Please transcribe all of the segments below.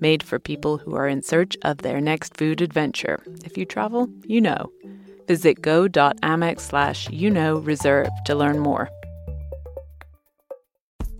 made for people who are in search of their next food adventure. If you travel, you know. Visit go.amex slash you know reserve to learn more.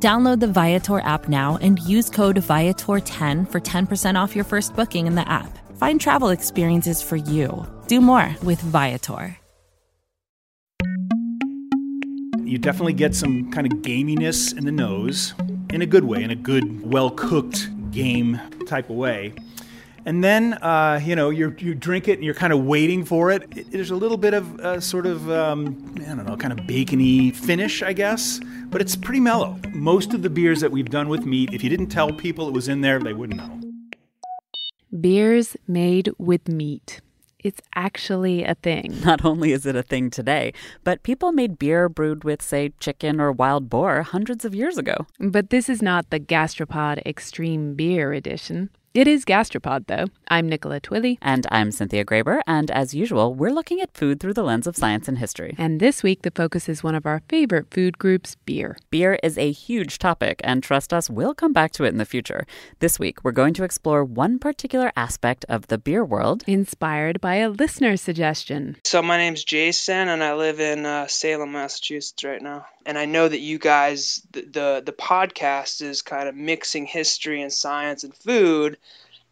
Download the Viator app now and use code Viator10 for 10% off your first booking in the app. Find travel experiences for you. Do more with Viator. You definitely get some kind of gaminess in the nose, in a good way, in a good, well cooked game type of way. And then, uh, you know, you you drink it and you're kind of waiting for it. it there's a little bit of uh, sort of, um, I don't know, kind of bacony finish, I guess, but it's pretty mellow. Most of the beers that we've done with meat, if you didn't tell people it was in there, they wouldn't know. Beers made with meat. It's actually a thing. Not only is it a thing today, but people made beer brewed with, say, chicken or wild boar hundreds of years ago. But this is not the Gastropod Extreme Beer Edition. It is Gastropod, though. I'm Nicola Twilley. And I'm Cynthia Graber. And as usual, we're looking at food through the lens of science and history. And this week, the focus is one of our favorite food groups, beer. Beer is a huge topic, and trust us, we'll come back to it in the future. This week, we're going to explore one particular aspect of the beer world, inspired by a listener suggestion. So, my name's Jason, and I live in uh, Salem, Massachusetts right now. And I know that you guys, the, the, the podcast is kind of mixing history and science and food.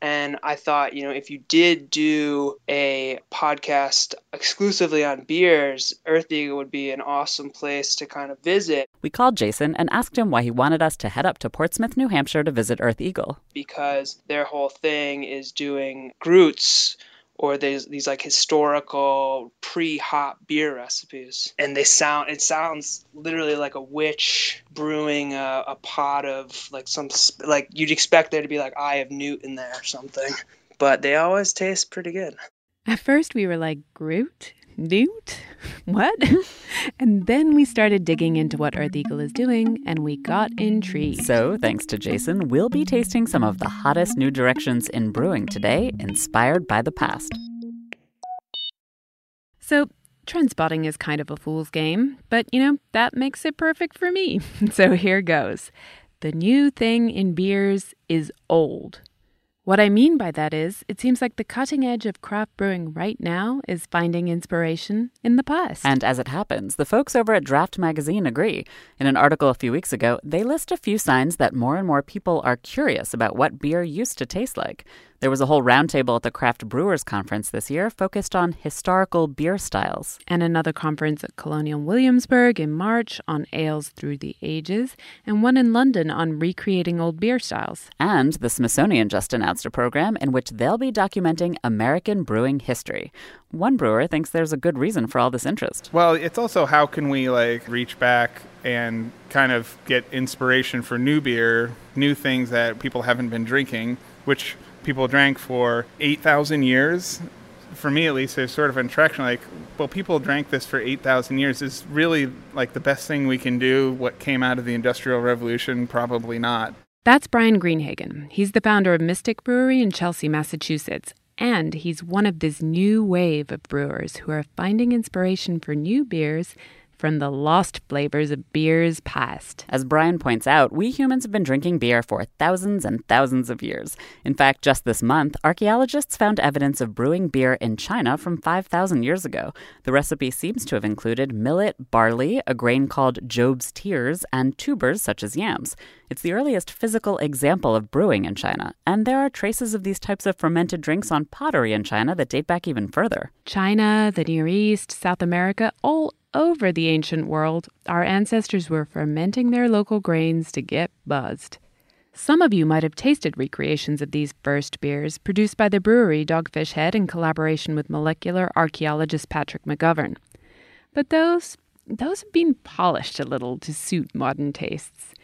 And I thought, you know, if you did do a podcast exclusively on beers, Earth Eagle would be an awesome place to kind of visit. We called Jason and asked him why he wanted us to head up to Portsmouth, New Hampshire to visit Earth Eagle. Because their whole thing is doing Gruits or there's these like historical pre-hop beer recipes. And they sound it sounds literally like a witch brewing a, a pot of like some like you'd expect there to be like eye of newt in there or something. But they always taste pretty good. At first we were like groot newt? What? And then we started digging into what earth eagle is doing and we got intrigued. So thanks to jason we'll be tasting some of the hottest new directions in brewing today inspired by the past. So trend spotting is kind of a fool's game but you know that makes it perfect for me. So here goes. The new thing in beers is old what I mean by that is, it seems like the cutting edge of craft brewing right now is finding inspiration in the past. And as it happens, the folks over at Draft Magazine agree. In an article a few weeks ago, they list a few signs that more and more people are curious about what beer used to taste like. There was a whole roundtable at the Craft Brewers Conference this year focused on historical beer styles. And another conference at Colonial Williamsburg in March on ales through the ages, and one in London on recreating old beer styles. And the Smithsonian just announced a program in which they'll be documenting American brewing history. One brewer thinks there's a good reason for all this interest. Well, it's also how can we like reach back and kind of get inspiration for new beer, new things that people haven't been drinking, which people drank for 8,000 years. For me, at least, there's sort of an attraction like, well, people drank this for 8,000 years. Is really like the best thing we can do. What came out of the Industrial Revolution? Probably not. That's Bryan Greenhagen. He's the founder of Mystic Brewery in Chelsea, Massachusetts. And he's one of this new wave of brewers who are finding inspiration for new beers from the lost flavors of beers past. As Bryan points out, we humans have been drinking beer for thousands and thousands of years. In fact, just this month, archaeologists found evidence of brewing beer in China from 5,000 years ago. The recipe seems to have included millet, barley, a grain called Job's tears, and tubers such as yams. It's the earliest physical example of brewing in China, and there are traces of these types of fermented drinks on pottery in China that date back even further. China, the Near East, South America, all over the ancient world, our ancestors were fermenting their local grains to get buzzed. Some of you might have tasted recreations of these first beers produced by the brewery Dogfish Head in collaboration with molecular archaeologist Patrick McGovern. But those those have been polished a little to suit modern tastes.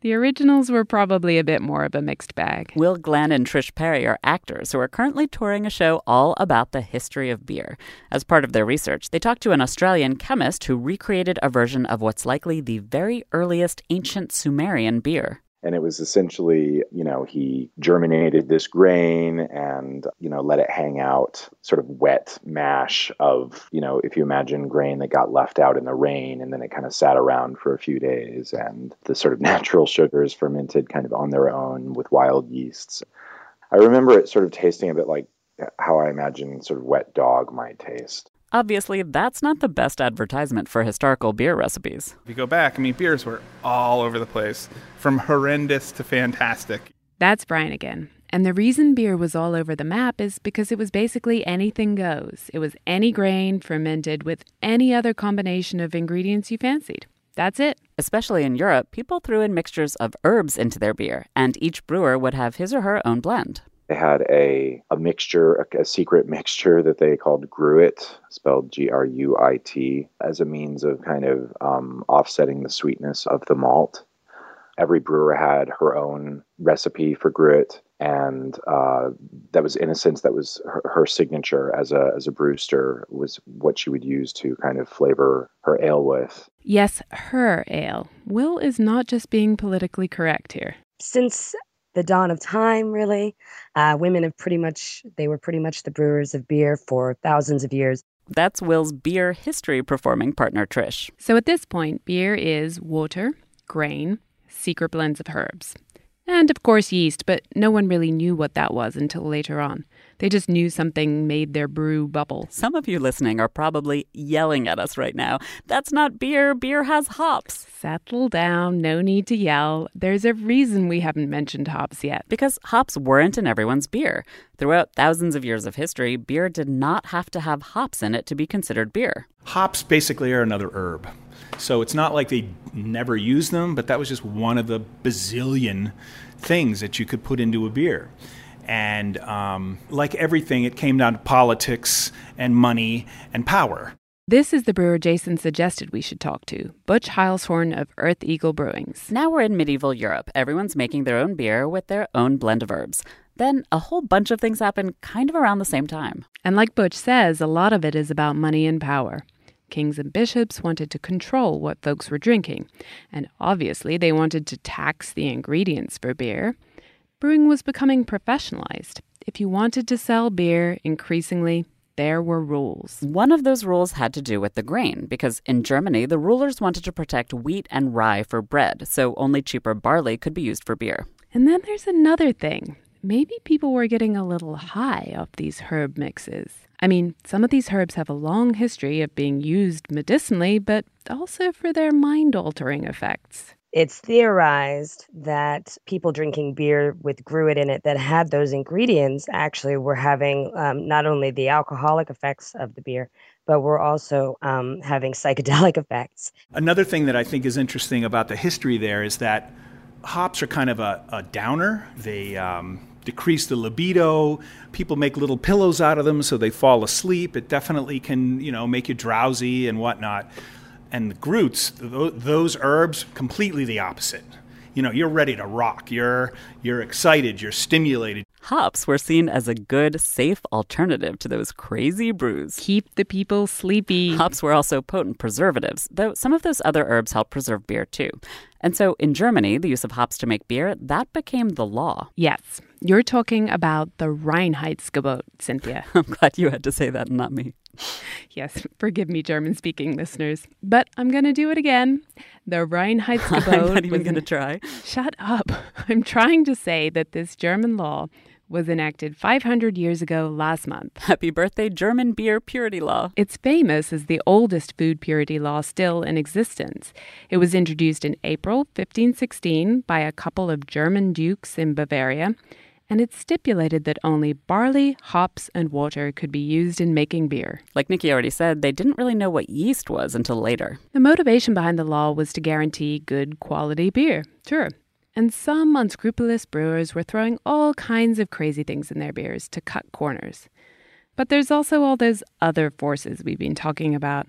The originals were probably a bit more of a mixed bag. Will Glenn and Trish Perry are actors who are currently touring a show all about the history of beer. As part of their research, they talked to an Australian chemist who recreated a version of what's likely the very earliest ancient Sumerian beer and it was essentially you know he germinated this grain and you know let it hang out sort of wet mash of you know if you imagine grain that got left out in the rain and then it kind of sat around for a few days and the sort of natural sugars fermented kind of on their own with wild yeasts. I remember it sort of tasting a bit like how i imagine sort of wet dog might taste Obviously, that's not the best advertisement for historical beer recipes. If you go back, I mean, beers were all over the place, from horrendous to fantastic. That's Bryan again. And the reason beer was all over the map is because it was basically anything goes. It was any grain fermented with any other combination of ingredients you fancied. That's it. Especially in Europe, people threw in mixtures of herbs into their beer, and each brewer would have his or her own blend. They had a, a mixture, a, a secret mixture that they called Gruit, spelled G R U I T, as a means of kind of um, offsetting the sweetness of the malt. Every brewer had her own recipe for Gruit, and uh, that was, in a sense, that was her, her signature as a as a brewster was what she would use to kind of flavor her ale with. Yes, her ale. Will is not just being politically correct here. Since the dawn of time, really. Uh, women have pretty much, they were pretty much the brewers of beer for thousands of years. That's Will's beer history performing partner, Trish. So at this point, beer is water, grain, secret blends of herbs. And of course, yeast, but no one really knew what that was until later on. They just knew something made their brew bubble. Some of you listening are probably yelling at us right now. That's not beer. Beer has hops. Settle down. No need to yell. There's a reason we haven't mentioned hops yet. Because hops weren't in everyone's beer. Throughout thousands of years of history, beer did not have to have hops in it to be considered beer. Hops basically are another herb. So it's not like they never used them, but that was just one of the bazillion things that you could put into a beer. And um, like everything, it came down to politics and money and power. This is the brewer Jason suggested we should talk to, Butch Heilshorn of Earth Eagle Brewings. Now we're in medieval Europe. Everyone's making their own beer with their own blend of herbs. Then a whole bunch of things happen kind of around the same time. And like Butch says, a lot of it is about money and power. Kings and bishops wanted to control what folks were drinking, and obviously they wanted to tax the ingredients for beer. Brewing was becoming professionalized. If you wanted to sell beer, increasingly, there were rules. One of those rules had to do with the grain, because in Germany, the rulers wanted to protect wheat and rye for bread, so only cheaper barley could be used for beer. And then there's another thing. Maybe people were getting a little high off these herb mixes. I mean, some of these herbs have a long history of being used medicinally, but also for their mind altering effects. It's theorized that people drinking beer with gruit in it that had those ingredients actually were having um, not only the alcoholic effects of the beer, but were also um, having psychedelic effects. Another thing that I think is interesting about the history there is that hops are kind of a, a downer. They um, decrease the libido. People make little pillows out of them so they fall asleep. It definitely can, you know, make you drowsy and whatnot. And the gruits, those herbs, completely the opposite. You know, you're ready to rock. You're you're excited. You're stimulated. Hops were seen as a good, safe alternative to those crazy brews. Keep the people sleepy. Hops were also potent preservatives, though some of those other herbs help preserve beer too. And so in Germany, the use of hops to make beer, that became the law. Yes. You're talking about the Reinheitsgebot, Cynthia. I'm glad you had to say that, not me. Yes, forgive me, German speaking listeners, but I'm going to do it again. The Reinheitsgebot. I'm not even going to try. Shut up. I'm trying to say that this German law was enacted 500 years ago last month. Happy birthday, German beer purity law. It's famous as the oldest food purity law still in existence. It was introduced in April 1516 by a couple of German dukes in Bavaria and it stipulated that only barley, hops, and water could be used in making beer. Like Nikki already said, they didn't really know what yeast was until later. The motivation behind the law was to guarantee good quality beer, sure. And some unscrupulous brewers were throwing all kinds of crazy things in their beers to cut corners. But there's also all those other forces we've been talking about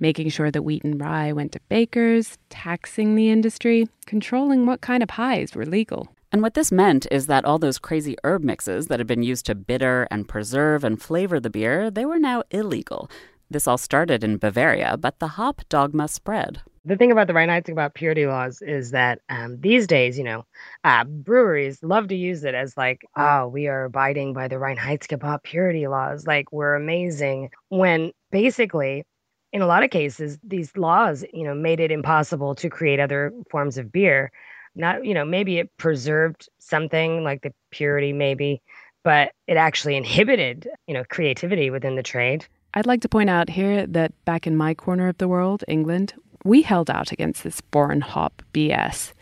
making sure that wheat and rye went to bakers, taxing the industry, controlling what kind of pies were legal. And what this meant is that all those crazy herb mixes that had been used to bitter and preserve and flavor the beer, they were now illegal. This all started in Bavaria, but the hop dogma spread. The thing about the Reinheitsgebot purity laws is that um, these days, you know, uh, breweries love to use it as like, oh, we are abiding by the Reinheitsgebot purity laws, like we're amazing. When basically in a lot of cases, these laws, you know, made it impossible to create other forms of beer. Not, you know, maybe it preserved something like the purity, maybe, but it actually inhibited, you know, creativity within the trade. I'd like to point out here that back in my corner of the world, England, we held out against this foreign hop BS.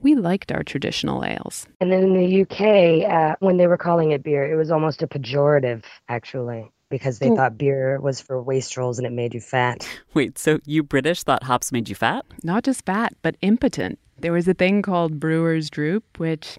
We liked our traditional ales. And then in the UK, uh, when they were calling it beer, it was almost a pejorative, actually because they thought beer was for wastrels and it made you fat. Wait, so you British thought hops made you fat? Not just fat, but impotent. There was a thing called brewer's droop, which,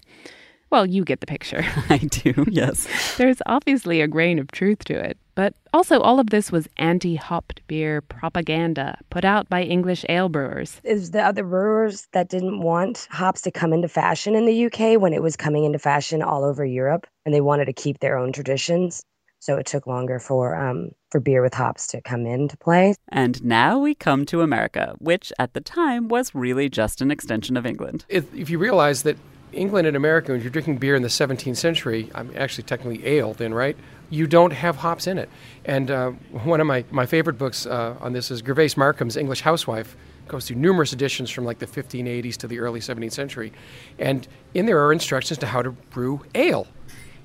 well, you get the picture. I do, yes. There's obviously a grain of truth to it, but also all of this was anti hopped beer propaganda put out by English ale brewers. It was the other brewers that didn't want hops to come into fashion in the UK when it was coming into fashion all over Europe, and they wanted to keep their own traditions so it took longer for um, for beer with hops to come into play. And now we come to America, which at the time was really just an extension of England. If, if you realize that England and America, when you're drinking beer in the 17th century, I'm actually technically ale then, right? You don't have hops in it. And uh, one of my, my favorite books uh, on this is Gervase Markham's English Housewife. goes through numerous editions from like the 1580s to the early 17th century. And in there are instructions to how to brew ale.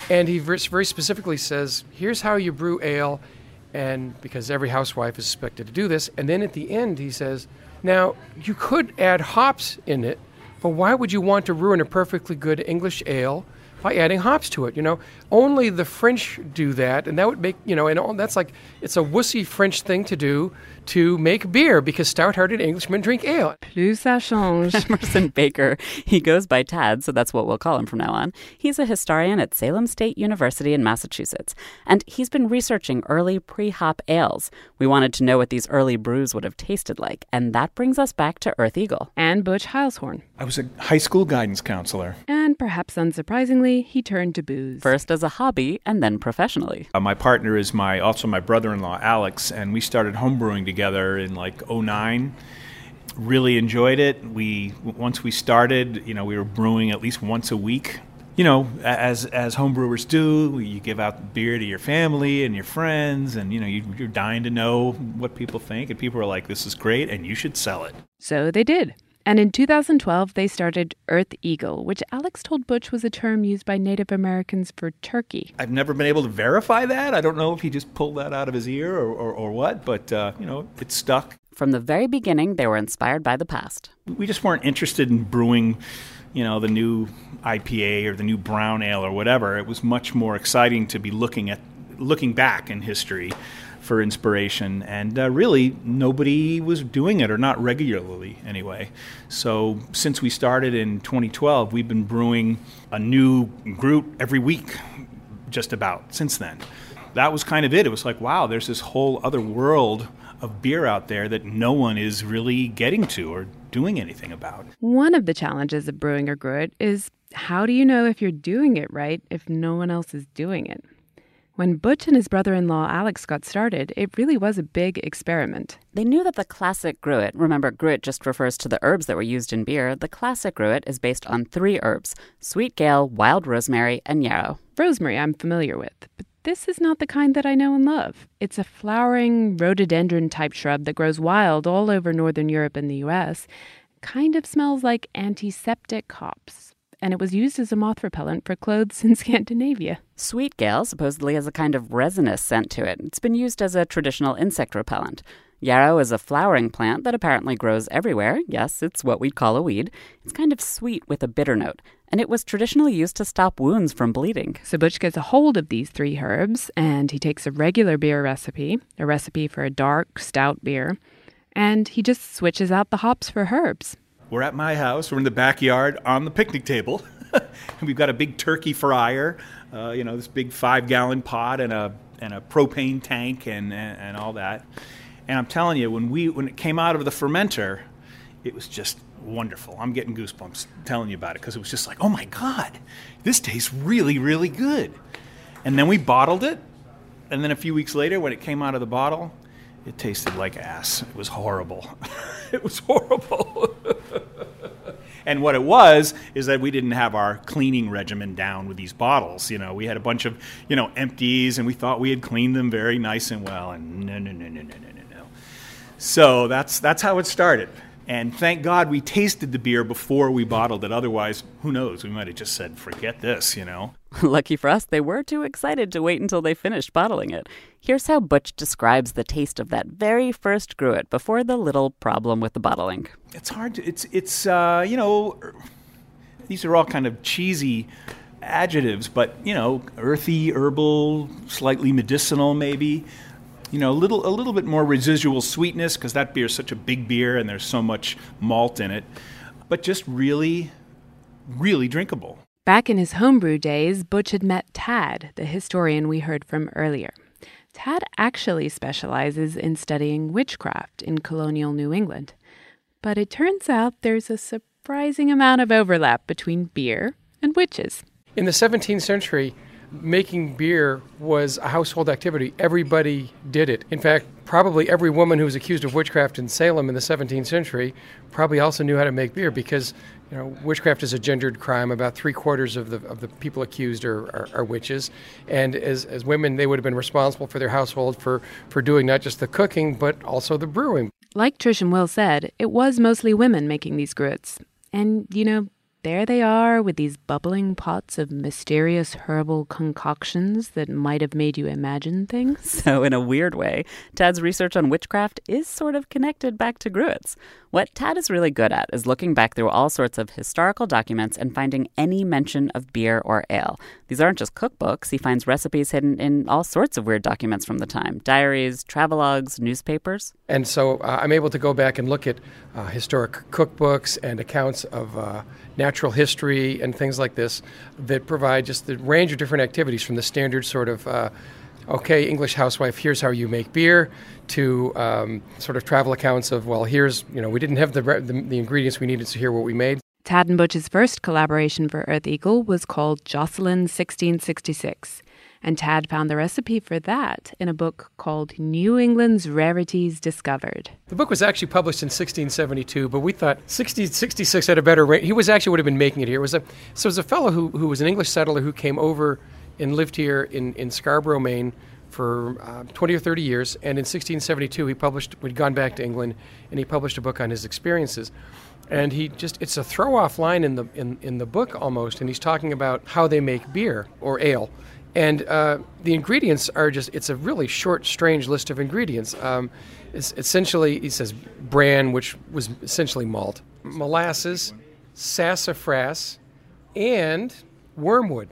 And he very specifically says, here's how you brew ale, and because every housewife is expected to do this. And then at the end, he says, now you could add hops in it, but why would you want to ruin a perfectly good English ale by adding hops to it. You know, only the French do that, and that would make you know, and all, that's like it's a wussy French thing to do to make beer because stout-hearted Englishmen drink ale. Plus ça change. Emerson Baker, he goes by Tad, so that's what we'll call him from now on. He's a historian at Salem State University in Massachusetts, and he's been researching early pre-hop ales. We wanted to know what these early brews would have tasted like, and that brings us back to Earth Eagle and Butch Heilshorn. I was a high school guidance counselor. And perhaps unsurprisingly, he turned to booze. First as a hobby and then professionally. Uh, my partner is my also my brother-in-law Alex, and we started homebrewing together in like 09 really enjoyed it. We once we started you know we were brewing at least once a week. You know as as homebrewers do you give out beer to your family and your friends and you know you, you're dying to know what people think and people are like this is great and you should sell it. So they did and in 2012, they started Earth Eagle, which Alex told Butch was a term used by Native Americans for turkey. I've never been able to verify that. I don't know if he just pulled that out of his ear or, or, or what, but, uh, you know, it stuck. From the very beginning, they were inspired by the past. We just weren't interested in brewing, you know, the new IPA or the new brown ale or whatever. It was much more exciting to be looking at looking back in history for inspiration, and uh, really nobody was doing it, or not regularly anyway. So since we started in 2012, we've been brewing a new Gruit every week, just about since then. That was kind of it. It was like, wow, there's this whole other world of beer out there that no one is really getting to or doing anything about. One of the challenges of brewing a Gruit is how do you know if you're doing it right if no one else is doing it? When Butch and his brother in law Alex got started, it really was a big experiment. They knew that the classic Gruit, remember, Gruit just refers to the herbs that were used in beer, the classic Gruit is based on three herbs sweet gale, wild rosemary, and yarrow. Rosemary I'm familiar with, but this is not the kind that I know and love. It's a flowering rhododendron type shrub that grows wild all over northern Europe and the US. Kind of smells like antiseptic hops and it was used as a moth repellent for clothes in Scandinavia. Sweet gale supposedly has a kind of resinous scent to it. It's been used as a traditional insect repellent. Yarrow is a flowering plant that apparently grows everywhere. Yes, it's what we'd call a weed. It's kind of sweet with a bitter note, and it was traditionally used to stop wounds from bleeding. So Butch gets a hold of these three herbs and he takes a regular beer recipe, a recipe for a dark, stout beer, and he just switches out the hops for herbs. We're at my house. We're in the backyard on the picnic table. We've got a big turkey fryer, uh, you know, this big five gallon pot and a and a propane tank and, and, and all that. And I'm telling you, when we when it came out of the fermenter, it was just wonderful. I'm getting goosebumps telling you about it because it was just like, oh my god, this tastes really really good. And then we bottled it, and then a few weeks later, when it came out of the bottle, it tasted like ass. It was horrible. it was horrible. and what it was is that we didn't have our cleaning regimen down with these bottles. You know, we had a bunch of, you know, empties and we thought we had cleaned them very nice and well. And no, no, no, no, no, no, no, no. So that's, that's how it started. And thank God we tasted the beer before we bottled it. Otherwise, who knows? We might have just said, forget this, you know? Lucky for us, they were too excited to wait until they finished bottling it. Here's how Butch describes the taste of that very first gruit before the little problem with the bottling. It's hard to, it's, it's, uh, you know, these are all kind of cheesy adjectives, but, you know, earthy, herbal, slightly medicinal, maybe you know, a little a little bit more residual sweetness because that beer is such a big beer and there's so much malt in it, but just really, really drinkable. Back in his homebrew days, Butch had met Tad, the historian we heard from earlier. Tad actually specializes in studying witchcraft in colonial New England. But it turns out there's a surprising amount of overlap between beer and witches. In the 17th century, making beer was a household activity. Everybody did it. In fact, probably every woman who was accused of witchcraft in Salem in the 17th century probably also knew how to make beer because you know witchcraft is a gendered crime. About three quarters of the of the people accused are, are, are witches, and as, as women, they would have been responsible for their household for for doing not just the cooking but also the brewing. Like Trish and Will said, it was mostly women making these gruits. And, you know, there they are with these bubbling pots of mysterious herbal concoctions that might have made you imagine things. So, in a weird way, Tad's research on witchcraft is sort of connected back to Gruit's. What Tad is really good at is looking back through all sorts of historical documents and finding any mention of beer or ale. These aren't just cookbooks, he finds recipes hidden in all sorts of weird documents from the time diaries, travelogues, newspapers. And so uh, I'm able to go back and look at uh, historic cookbooks and accounts of uh, natural history and things like this that provide just the range of different activities from the standard sort of uh, okay, English housewife, here's how you make beer, to um, sort of travel accounts of, well, here's, you know, we didn't have the, the, the ingredients we needed, so here what we made. Tad and Butch's first collaboration for Earth Eagle was called Josselyn 1666. And Tad found the recipe for that in a book called New England's Rarities Discovered. The book was actually published in 1672, but we thought 1666 had a better rate. He was actually would have been making it here. It was a, so it was a fellow who, who was an English settler who came over and lived here in, in Scarborough, Maine for uh, 20 or 30 years. And in 1672, he published, we'd gone back to England, and he published a book on his experiences. And he just, it's a throw off line in the, in, in the book almost. And he's talking about how they make beer or ale. And uh, the ingredients are just, it's a really short, strange list of ingredients. Um, it's essentially, he says, bran, which was essentially malt, molasses, sassafras, and wormwood.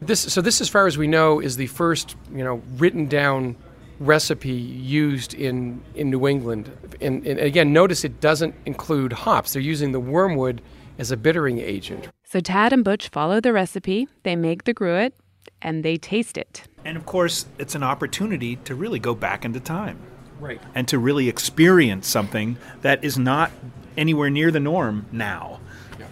This, so this, as far as we know, is the first you know written down recipe used in, in New England. And, and again, notice it doesn't include hops. They're using the wormwood as a bittering agent. So Tad and Butch follow the recipe. They make the gruit, and they taste it. And of course, it's an opportunity to really go back into time. Right. And to really experience something that is not anywhere near the norm now.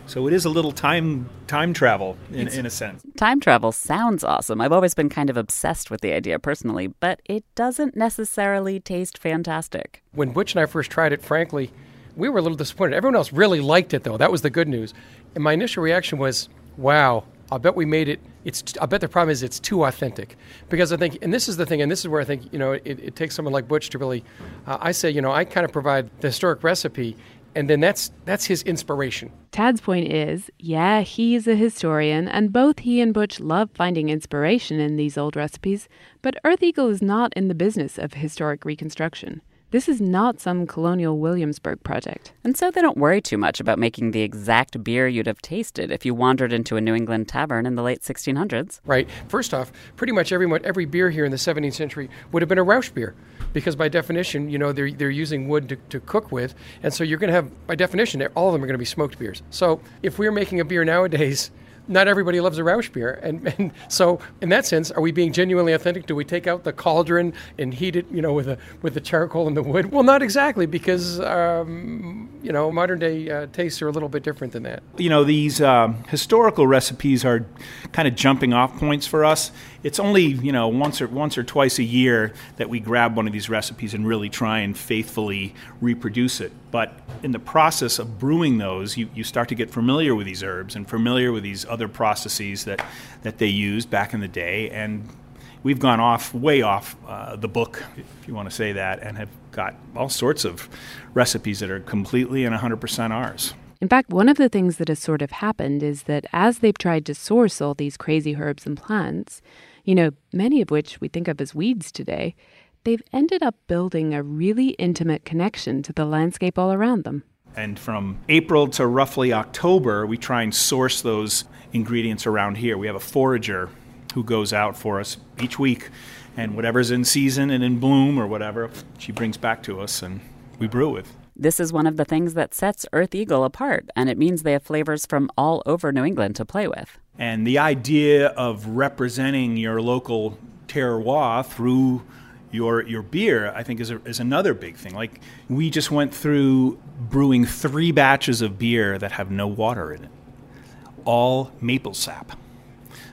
So it is a little time time travel in, in a sense. Time travel sounds awesome. I've always been kind of obsessed with the idea personally, but it doesn't necessarily taste fantastic. When Butch and I first tried it, frankly, we were a little disappointed. Everyone else really liked it, though. That was the good news. And my initial reaction was, "Wow, I bet we made it. It's. I bet the problem is it's too authentic." Because I think, and this is the thing, and this is where I think you know it, it takes someone like Butch to really. Uh, I say, you know, I kind of provide the historic recipe, and then that's that's his inspiration. Tad's point is, yeah, he's a historian, and both he and Butch love finding inspiration in these old recipes, but Earth Eagle is not in the business of historic reconstruction. This is not some colonial Williamsburg project. And so they don't worry too much about making the exact beer you'd have tasted if you wandered into a New England tavern in the late 1600s. Right. First off, pretty much everyone, every beer here in the 17th century would have been a Rauch beer because by definition, you know, they're, they're using wood to, to cook with. And so you're going to have, by definition, all of them are going to be smoked beers. So if we're making a beer nowadays, not everybody loves a Rauch beer. And, and so, in that sense, are we being genuinely authentic? Do we take out the cauldron and heat it, you know, with, a, with the charcoal and the wood? Well, not exactly, because, um, you know, modern day uh, tastes are a little bit different than that. You know, these um, historical recipes are kind of jumping off points for us. It's only, you know, once or, once or twice a year that we grab one of these recipes and really try and faithfully reproduce it. But in the process of brewing those, you, you start to get familiar with these herbs and familiar with these other processes that, that they used back in the day. And we've gone off, way off uh, the book, if you want to say that, and have got all sorts of recipes that are completely and 100% ours. In fact, one of the things that has sort of happened is that as they've tried to source all these crazy herbs and plants, you know, many of which we think of as weeds today, they've ended up building a really intimate connection to the landscape all around them. And from April to roughly October, we try and source those ingredients around here. We have a forager who goes out for us each week, and whatever's in season and in bloom or whatever, she brings back to us and we brew with. This is one of the things that sets Earth Eagle apart, and it means they have flavors from all over New England to play with. And the idea of representing your local terroir through your your beer, I think, is, a, is another big thing. Like we just went through brewing three batches of beer that have no water in it, all maple sap.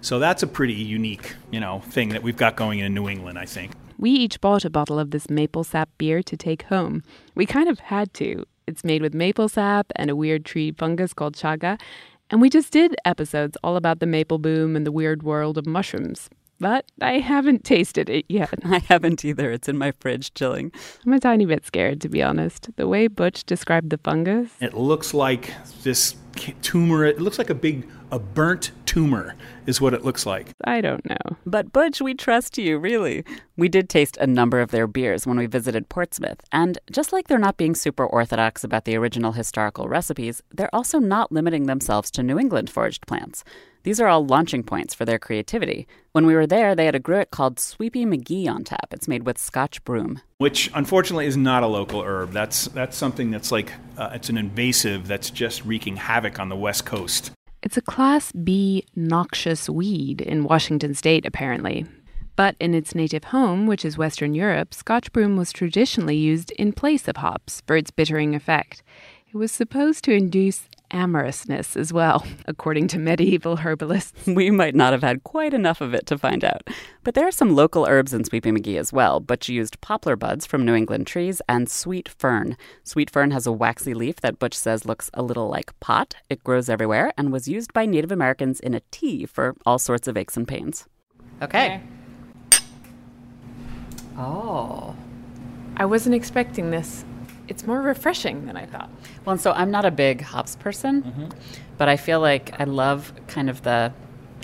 So that's a pretty unique, you know, thing that we've got going in New England, I think. We each bought a bottle of this maple sap beer to take home. We kind of had to. It's made with maple sap and a weird tree fungus called chaga, and we just did episodes all about the maple boom and the weird world of mushrooms but I haven't tasted it yet. I haven't either. It's in my fridge chilling. I'm a tiny bit scared, to be honest. The way Butch described the fungus. It looks like this tumor. It looks like a big, a burnt tumor, is what it looks like. I don't know. But Butch, we trust you, really. We did taste a number of their beers when we visited Portsmouth. And just like they're not being super orthodox about the original historical recipes, they're also not limiting themselves to New England foraged plants. These are all launching points for their creativity. When we were there, they had a gruit called Sweepy McGee on tap. It's made with Scotch broom, which unfortunately is not a local herb. That's that's something that's like uh, it's an invasive that's just wreaking havoc on the West Coast. It's a Class B noxious weed in Washington state, apparently. But in its native home, which is Western Europe, Scotch broom was traditionally used in place of hops for its bittering effect. It was supposed to induce amorousness as well, according to medieval herbalists. We might not have had quite enough of it to find out. But there are some local herbs in Sweepy McGee as well. Butch used poplar buds from New England trees and sweet fern. Sweet fern has a waxy leaf that Butch says looks a little like pot. It grows everywhere and was used by Native Americans in a tea for all sorts of aches and pains. Okay. okay. Oh. I wasn't expecting this it's more refreshing than I thought. Well, and so I'm not a big hops person, mm-hmm. but I feel like I love kind of the,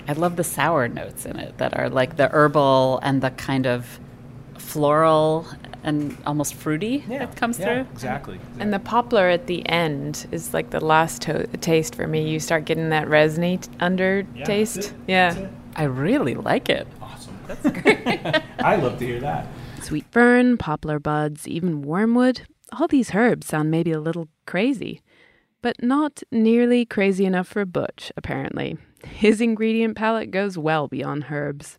I love the sour notes in it that are like the herbal and the kind of floral and almost fruity yeah, that comes yeah, through. Exactly, exactly, And the poplar at the end is like the last to- taste for me. You start getting that resiny t- under yeah, taste. yeah. I really like it. Awesome. That's great. I love to hear that. Sweet fern, poplar buds, even wormwood all these herbs sound maybe a little crazy, but not nearly crazy enough for Butch, apparently. His ingredient palette goes well beyond herbs.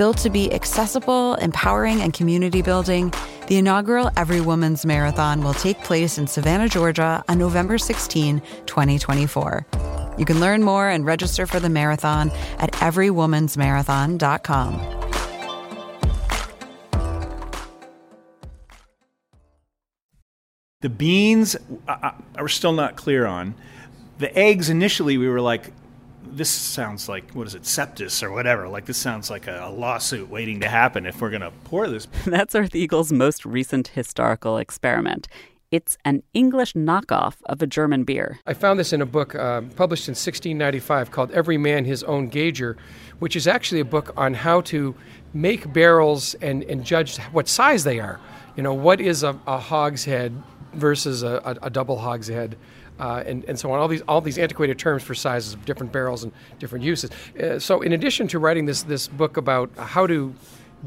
Built to be accessible, empowering, and community building, the inaugural Every Woman's Marathon will take place in Savannah, Georgia on November 16, 2024. You can learn more and register for the marathon at everywomansmarathon.com. The beans, we're still not clear on. The eggs, initially, we were like, this sounds like what is it septis or whatever like this sounds like a, a lawsuit waiting to happen if we're going to pour this that's earth eagle's most recent historical experiment it's an English knockoff of a German beer. I found this in a book uh, published in 1695 called Every Man His Own Gauger, which is actually a book on how to make barrels and, and judge what size they are. You know, what is a, a hogshead versus a, a, a double hogshead? Uh, and, and so on. All these all these antiquated terms for sizes of different barrels and different uses. Uh, so, in addition to writing this this book about how to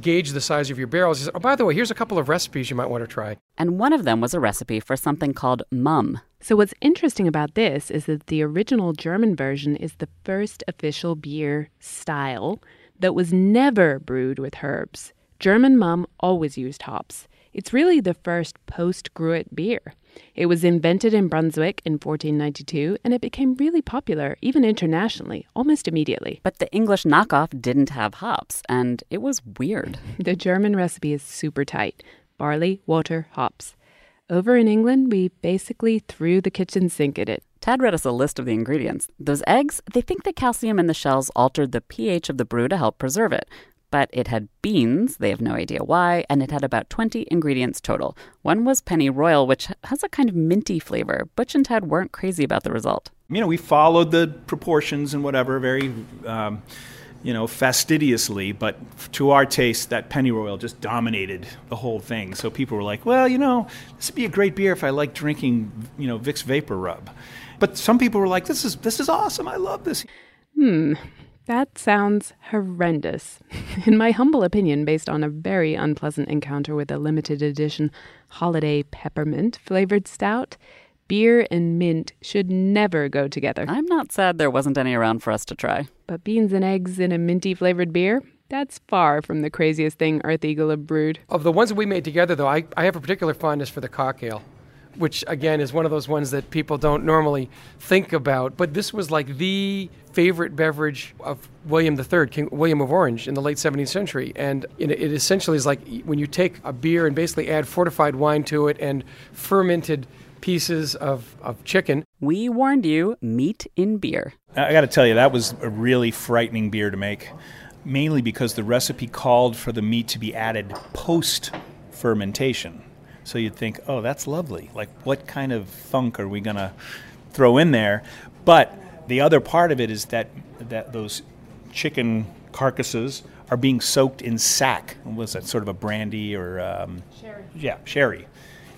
gauge the size of your barrels, he said, "Oh, by the way, here's a couple of recipes you might want to try." And one of them was a recipe for something called mum. So, what's interesting about this is that the original German version is the first official beer style that was never brewed with herbs. German mum always used hops. It's really the first post Gruit beer. It was invented in Brunswick in 1492 and it became really popular, even internationally, almost immediately. But the English knockoff didn't have hops, and it was weird. the German recipe is super tight barley, water, hops. Over in England, we basically threw the kitchen sink at it. Tad read us a list of the ingredients. Those eggs, they think the calcium in the shells altered the pH of the brew to help preserve it but it had beans, they have no idea why, and it had about 20 ingredients total. One was pennyroyal, which has a kind of minty flavor. Butch and Ted weren't crazy about the result. You know, we followed the proportions and whatever very, um, you know, fastidiously, but to our taste, that pennyroyal just dominated the whole thing. So people were like, well, you know, this would be a great beer if I like drinking, you know, Vicks VapoRub. But some people were like, this is, this is awesome. I love this. Hmm. That sounds horrendous. In my humble opinion, based on a very unpleasant encounter with a limited edition holiday peppermint flavored stout, beer and mint should never go together. I'm not sad there wasn't any around for us to try. But beans and eggs in a minty flavored beer? That's far from the craziest thing Earth Eagle have brewed. Of the ones that we made together, though, I, I have a particular fondness for the cocktail which again is one of those ones that people don't normally think about. But this was like the favorite beverage of William III, King William of Orange, in the late 17th century. And it, it essentially is like when you take a beer and basically add fortified wine to it and fermented pieces of, of chicken. We warned you meat in beer. I got to tell you, that was a really frightening beer to make, mainly because the recipe called for the meat to be added post fermentation. So you'd think, oh, that's lovely. Like, what kind of funk are we going to throw in there? But the other part of it is that, that those chicken carcasses are being soaked in sack. Was that sort of a brandy or um, sherry? Yeah, sherry.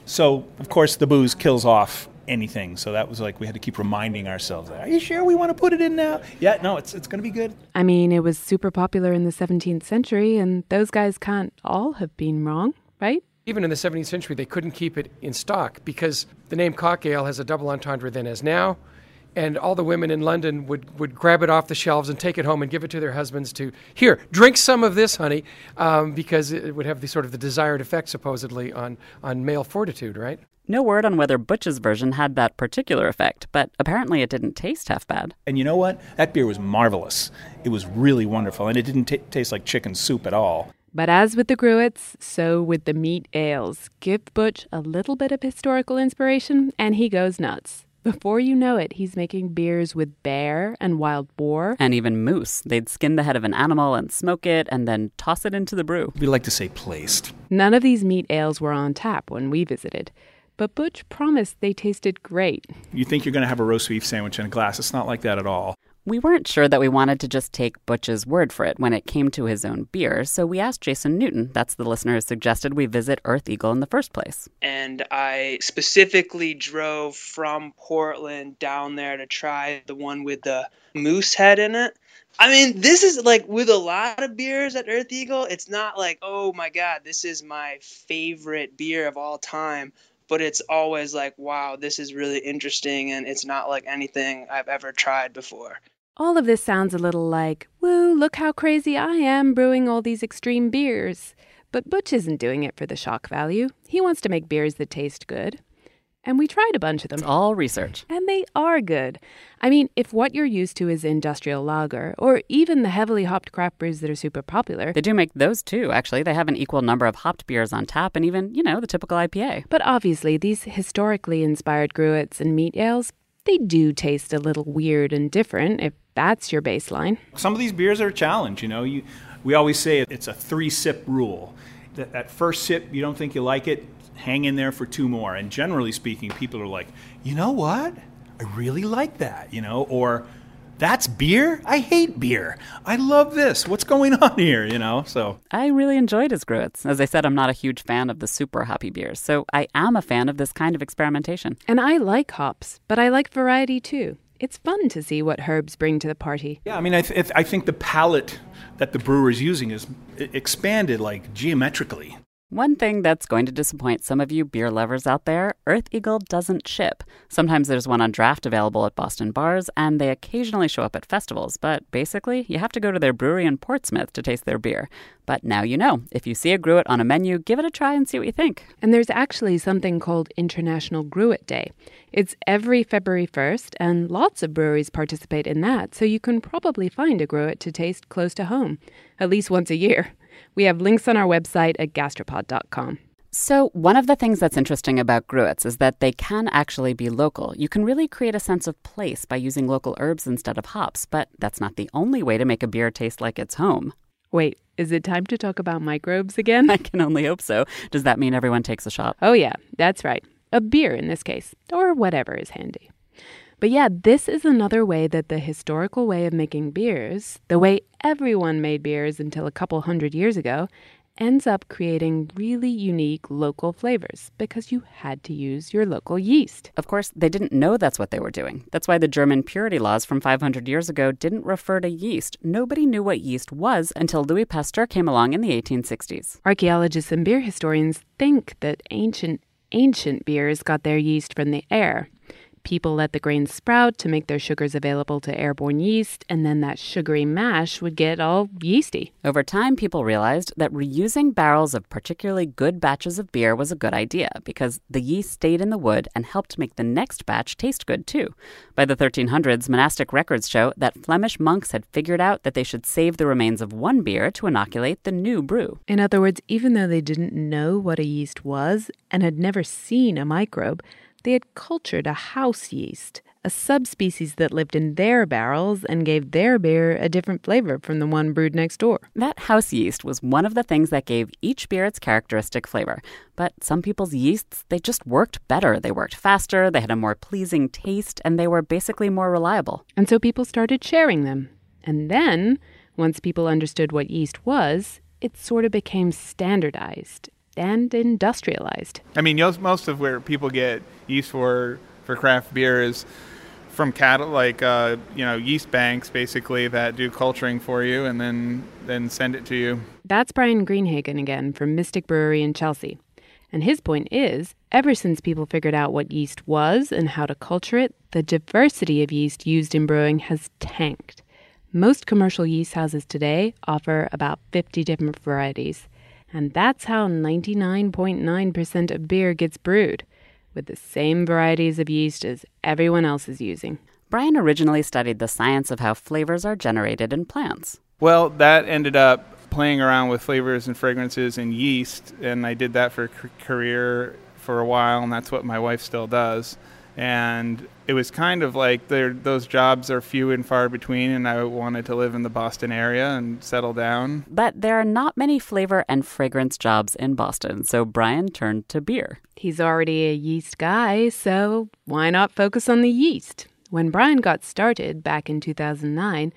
So of course the booze kills off anything. So that was like we had to keep reminding ourselves. Are you sure we want to put it in now? Yeah, no, it's it's going to be good. I mean, it was super popular in the 17th century, and those guys can't all have been wrong, right? Even in the 17th century, they couldn't keep it in stock because the name cock ale has a double entendre then as now. and all the women in London would, would grab it off the shelves and take it home and give it to their husbands to here drink some of this honey um, because it would have the sort of the desired effect supposedly on on male fortitude right no word on whether Butch's version had that particular effect, but apparently it didn't taste half bad. And you know what? That beer was marvelous. It was really wonderful, and it didn't t- taste like chicken soup at all. But as with the Gruits, so with the meat ales. Give Butch a little bit of historical inspiration, and he goes nuts. Before you know it, he's making beers with bear and wild boar. And even moose. They'd skin the head of an animal and smoke it and then toss it into the brew. We like to say placed. None of these meat ales were on tap when we visited. But Butch promised they tasted great. You think you're going to have a roast beef sandwich in a glass. It's not like that at all. We weren't sure that we wanted to just take Butch's word for it when it came to his own beer, so we asked Jason Newton. That's the listener who suggested we visit Earth Eagle in the first place. And I specifically drove from Portland down there to try the one with the moose head in it. I mean, this is like with a lot of beers at Earth Eagle, it's not like, oh my God, this is my favorite beer of all time but it's always like, wow, this is really interesting and it's not like anything I've ever tried before. All of this sounds a little like, woo, look how crazy I am brewing all these extreme beers. But Butch isn't doing it for the shock value. He wants to make beers that taste good. And we tried a bunch of them. It's all research. And they are good. I mean, if what you're used to is industrial lager, or even the heavily hopped craft brews that are super popular. They do make those too, actually. They have an equal number of hopped beers on tap and even, you know, the typical IPA. But obviously, these historically inspired gruits and meat ales, they do taste a little weird and different if that's your baseline. Some of these beers are a challenge, you know. You, we always say it's a three sip rule. That, that first sip, you don't think you like it, hang in there for two more. And generally speaking, people are like, you know what? I really like that, you know, or that's beer? I hate beer. I love this. What's going on here, you know? So I really enjoyed his gruits. As I said, I'm not a huge fan of the super hoppy beers, so I am a fan of this kind of experimentation. And I like hops, but I like variety too. It's fun to see what herbs bring to the party. Yeah, I mean, I, th- I think the palette that the brewer is using is expanded like geometrically. One thing that's going to disappoint some of you beer lovers out there Earth Eagle doesn't ship. Sometimes there's one on draft available at Boston bars, and they occasionally show up at festivals, but basically, you have to go to their brewery in Portsmouth to taste their beer. But now you know. If you see a gruit on a menu, give it a try and see what you think. And there's actually something called International Gruit Day. It's every February 1st, and lots of breweries participate in that, so you can probably find a gruit to taste close to home, at least once a year. We have links on our website at gastropod.com. So, one of the things that's interesting about gruits is that they can actually be local. You can really create a sense of place by using local herbs instead of hops, but that's not the only way to make a beer taste like it's home. Wait, is it time to talk about microbes again? I can only hope so. Does that mean everyone takes a shot? Oh, yeah, that's right. A beer in this case, or whatever is handy. But yeah, this is another way that the historical way of making beers, the way everyone made beers until a couple hundred years ago, ends up creating really unique local flavors because you had to use your local yeast. Of course, they didn't know that's what they were doing. That's why the German purity laws from 500 years ago didn't refer to yeast. Nobody knew what yeast was until Louis Pasteur came along in the 1860s. Archaeologists and beer historians think that ancient ancient beers got their yeast from the air. People let the grains sprout to make their sugars available to airborne yeast, and then that sugary mash would get all yeasty. Over time, people realized that reusing barrels of particularly good batches of beer was a good idea because the yeast stayed in the wood and helped make the next batch taste good too. By the 1300s, monastic records show that Flemish monks had figured out that they should save the remains of one beer to inoculate the new brew. In other words, even though they didn't know what a yeast was and had never seen a microbe, they had cultured a house yeast, a subspecies that lived in their barrels and gave their beer a different flavor from the one brewed next door. That house yeast was one of the things that gave each beer its characteristic flavor. But some people's yeasts, they just worked better. They worked faster, they had a more pleasing taste, and they were basically more reliable. And so people started sharing them. And then, once people understood what yeast was, it sort of became standardized and industrialized. I mean, most of where people get yeast for for craft beer is from cattle, like uh, you know yeast banks, basically that do culturing for you and then then send it to you. That's Bryan Greenhagen again from Mystic Brewery in Chelsea. And his point is ever since people figured out what yeast was and how to culture it, the diversity of yeast used in brewing has tanked. Most commercial yeast houses today offer about 50 different varieties, and that's how 99.9% of beer gets brewed, with the same varieties of yeast as everyone else is using. Bryan originally studied the science of how flavors are generated in plants. Well, that ended up playing around with flavors and fragrances and yeast, and I did that for a career for a while, and that's what my wife still does. And it was kind of like those jobs are few and far between, and I wanted to live in the Boston area and settle down. But there are not many flavor and fragrance jobs in Boston, so Bryan turned to beer. He's already a yeast guy, so why not focus on the yeast? When Bryan got started back in 2009,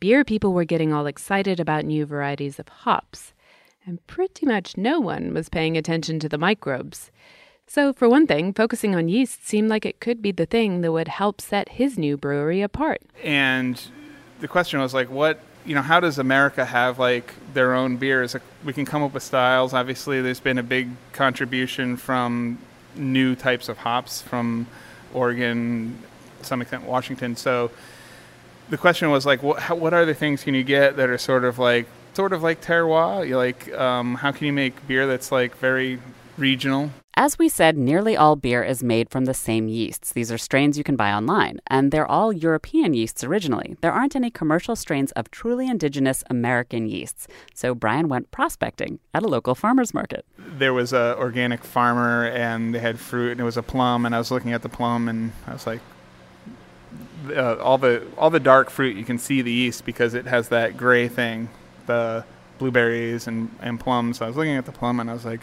beer people were getting all excited about new varieties of hops, and pretty much no one was paying attention to the microbes. So, for one thing, focusing on yeast seemed like it could be the thing that would help set his new brewery apart. And the question was like, what, you know, how does America have like their own beers? We can come up with styles. Obviously, there's been a big contribution from new types of hops from Oregon, to some extent Washington. So the question was like, what, what other things can you get that are sort of like, sort of like terroir? Like, um, how can you make beer that's like very regional? As we said, nearly all beer is made from the same yeasts. These are strains you can buy online, and they're all European yeasts originally. There aren't any commercial strains of truly indigenous American yeasts. So Bryan went prospecting at a local farmer's market. There was an organic farmer, and they had fruit, and it was a plum, and I was looking at the plum, and I was like, uh, all the all the dark fruit you can see the yeast because it has that gray thing, the blueberries and, and plums. So I was looking at the plum, and I was like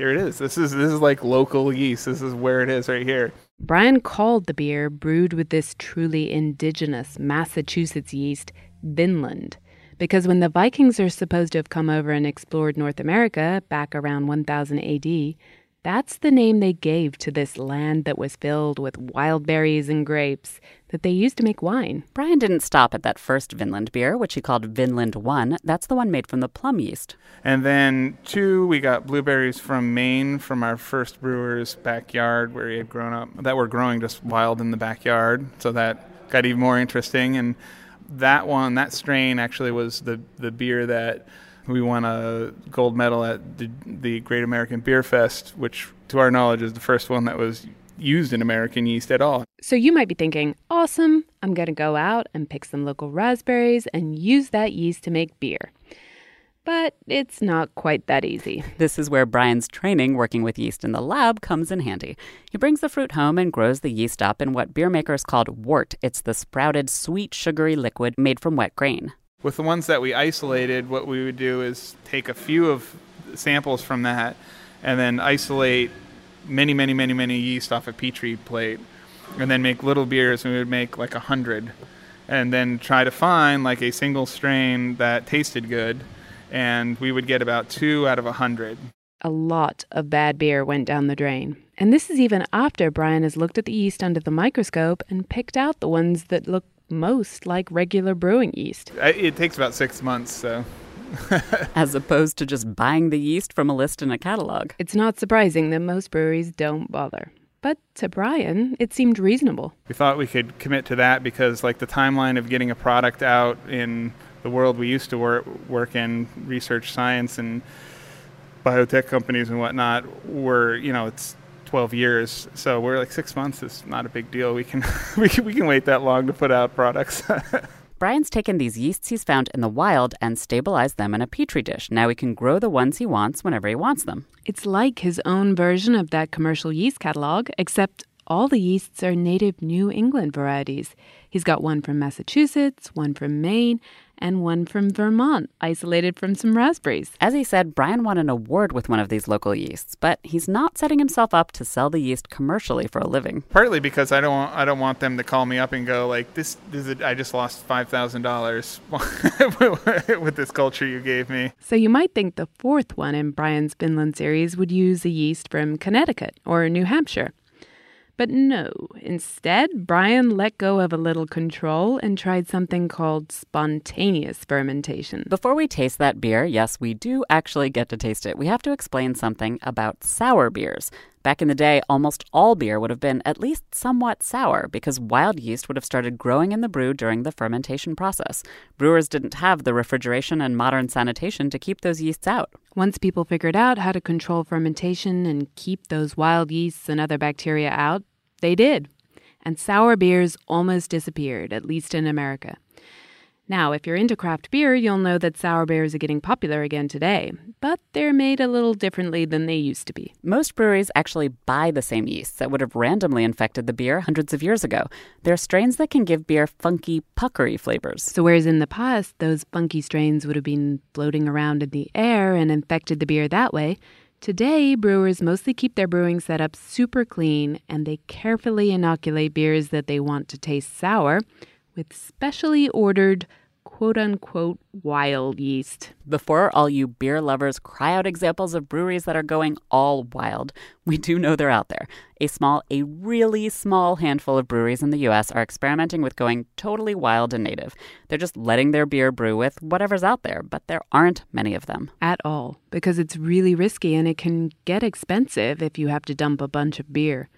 here it is. This is this is like local yeast. This is where it is right here. Bryan called the beer brewed with this truly indigenous Massachusetts yeast, Vinland, because when the Vikings are supposed to have come over and explored North America back around 1000 AD, that's the name they gave to this land that was filled with wild berries and grapes that they used to make wine. Bryan didn't stop at that first Vinland beer, which he called Vinland 1. That's the one made from the plum yeast. And then, two, we got blueberries from Maine from our first brewer's backyard where he had grown up, that were growing just wild in the backyard. So that got even more interesting. And that one, that strain actually was the, the beer that we won a gold medal at the, the Great American Beer Fest, which, to our knowledge, is the first one that was used in American yeast at all. So you might be thinking, awesome, I'm going to go out and pick some local raspberries and use that yeast to make beer. But it's not quite that easy. This is where Bryan's training working with yeast in the lab comes in handy. He brings the fruit home and grows the yeast up in what beer makers called wort. It's the sprouted, sweet, sugary liquid made from wet grain. With the ones that we isolated, what we would do is take a few of samples from that and then isolate many, many, many, many yeast off a petri plate and then make little beers and we would make like a hundred and then try to find like a single strain that tasted good and we would get about two out of a hundred. A lot of bad beer went down the drain. And this is even after Bryan has looked at the yeast under the microscope and picked out the ones that look most like regular brewing yeast. Uh, it takes about six months, so. As opposed to just buying the yeast from a list in a catalog. It's not surprising that most breweries don't bother. But to Bryan, it seemed reasonable. We thought we could commit to that because, like, the timeline of getting a product out in the world we used to work, work in, research science and biotech companies and whatnot, were, you know, it's 12 years. So we're like six months is not a big deal. We can we can, we can wait that long to put out products. Bryan's taken these yeasts he's found in the wild and stabilized them in a petri dish. Now he can grow the ones he wants whenever he wants them. It's like his own version of that commercial yeast catalog, except all the yeasts are native New England varieties. He's got one from Massachusetts, one from Maine, and one from Vermont, isolated from some raspberries. As he said, Bryan won an award with one of these local yeasts, but he's not setting himself up to sell the yeast commercially for a living. Partly because I don't want, I don't want them to call me up and go like this. this is a, I just lost five thousand dollars with this culture you gave me. So you might think the fourth one in Bryan's Vinland series would use a yeast from Connecticut or New Hampshire. But no, instead, Bryan let go of a little control and tried something called spontaneous fermentation. Before we taste that beer, yes, we do actually get to taste it. We have to explain something about sour beers. Back in the day, almost all beer would have been at least somewhat sour because wild yeast would have started growing in the brew during the fermentation process. Brewers didn't have the refrigeration and modern sanitation to keep those yeasts out. Once people figured out how to control fermentation and keep those wild yeasts and other bacteria out, they did. And sour beers almost disappeared, at least in America. Now, if you're into craft beer, you'll know that sour beers are getting popular again today, but they're made a little differently than they used to be. Most breweries actually buy the same yeasts that would have randomly infected the beer hundreds of years ago. They're strains that can give beer funky, puckery flavors. So, whereas in the past, those funky strains would have been floating around in the air and infected the beer that way, Today, brewers mostly keep their brewing setup super clean and they carefully inoculate beers that they want to taste sour with specially ordered quote unquote wild yeast. Before all you beer lovers cry out examples of breweries that are going all wild, we do know they're out there. A small, a really small handful of breweries in the US are experimenting with going totally wild and native. They're just letting their beer brew with whatever's out there, but there aren't many of them. At all, because it's really risky and it can get expensive if you have to dump a bunch of beer.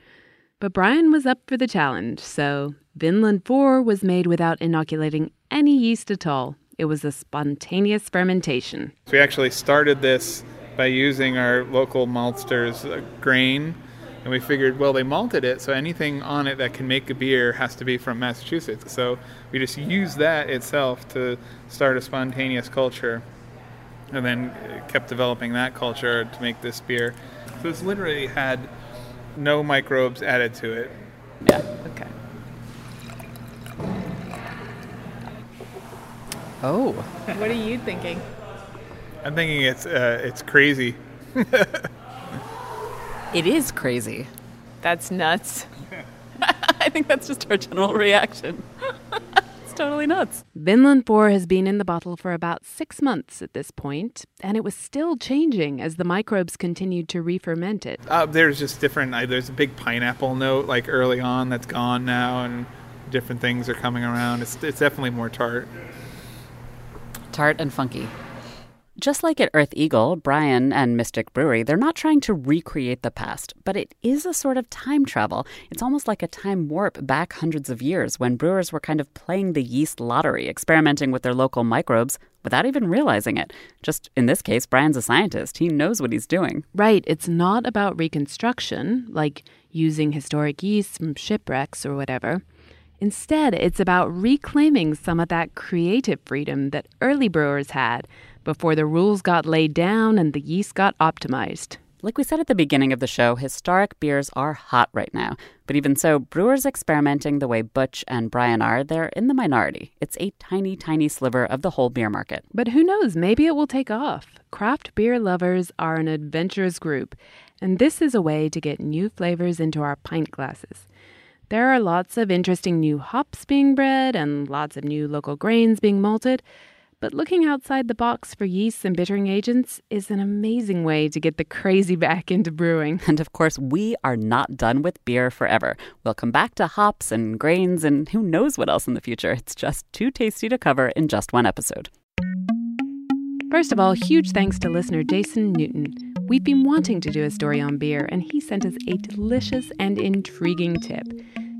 But Bryan was up for the challenge, so Vinland 4 was made without inoculating any yeast at all. It was a spontaneous fermentation. We actually started this by using our local maltster's uh, grain, and we figured, well, they malted it, so anything on it that can make a beer has to be from Massachusetts. So we just used that itself to start a spontaneous culture, and then kept developing that culture to make this beer. So it's literally had no microbes added to it. Yeah, okay. Oh. What are you thinking? I'm thinking it's uh, it's crazy. it is crazy. That's nuts. I think that's just our general reaction. it's totally nuts. Vinland 4 has been in the bottle for about six months at this point, and it was still changing as the microbes continued to re ferment it. Uh, there's just different, uh, there's a big pineapple note like early on that's gone now, and different things are coming around. It's, it's definitely more tart tart and funky. Just like at Earth Eagle, Bryan and Mystic Brewery, they're not trying to recreate the past, but it is a sort of time travel. It's almost like a time warp back hundreds of years when brewers were kind of playing the yeast lottery, experimenting with their local microbes without even realizing it. Just in this case, Bryan's a scientist. He knows what he's doing. Right. It's not about reconstruction, like using historic yeast from shipwrecks or whatever. Instead, it's about reclaiming some of that creative freedom that early brewers had before the rules got laid down and the yeast got optimized. Like we said at the beginning of the show, historic beers are hot right now. But even so, brewers experimenting the way Butch and Bryan are, they're in the minority. It's a tiny, tiny sliver of the whole beer market. But who knows? Maybe it will take off. Craft beer lovers are an adventurous group, and this is a way to get new flavors into our pint glasses. There are lots of interesting new hops being bred and lots of new local grains being malted, but looking outside the box for yeasts and bittering agents is an amazing way to get the crazy back into brewing. And of course, we are not done with beer forever. We'll come back to hops and grains and who knows what else in the future. It's just too tasty to cover in just one episode. First of all, huge thanks to listener Jason Newton. We've been wanting to do a story on beer, and he sent us a delicious and intriguing tip.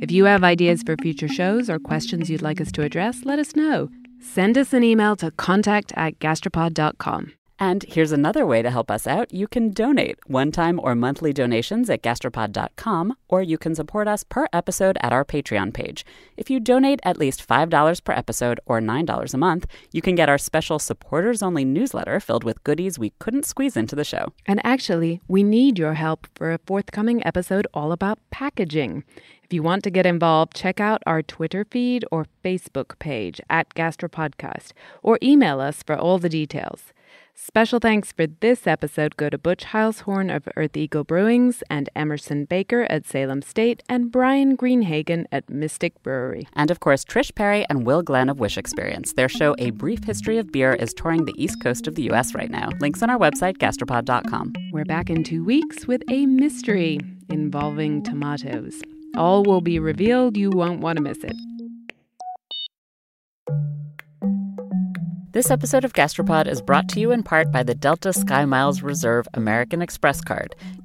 If you have ideas for future shows or questions you'd like us to address, let us know. Send us an email to contact at gastropod.com. And here's another way to help us out. You can donate one time or monthly donations at gastropod.com, or you can support us per episode at our Patreon page. If you donate at least $5 per episode or $9 a month, you can get our special supporters only newsletter filled with goodies we couldn't squeeze into the show. And actually, we need your help for a forthcoming episode all about packaging. If you want to get involved, check out our Twitter feed or Facebook page at Gastropodcast or email us for all the details. Special thanks for this episode go to Butch Heilshorn of Earth Eagle Brewings and Emerson Baker at Salem State and Bryan Greenhagen at Mystic Brewery. And of course, Trish Perry and Will Glenn of Wish Experience. Their show, A Brief History of Beer, is touring the east coast of the U.S. right now. Links on our website, gastropod.com. We're back in two weeks with a mystery involving tomatoes. All will be revealed. You won't want to miss it. This episode of Gastropod is brought to you in part by the Delta SkyMiles Reserve American Express card.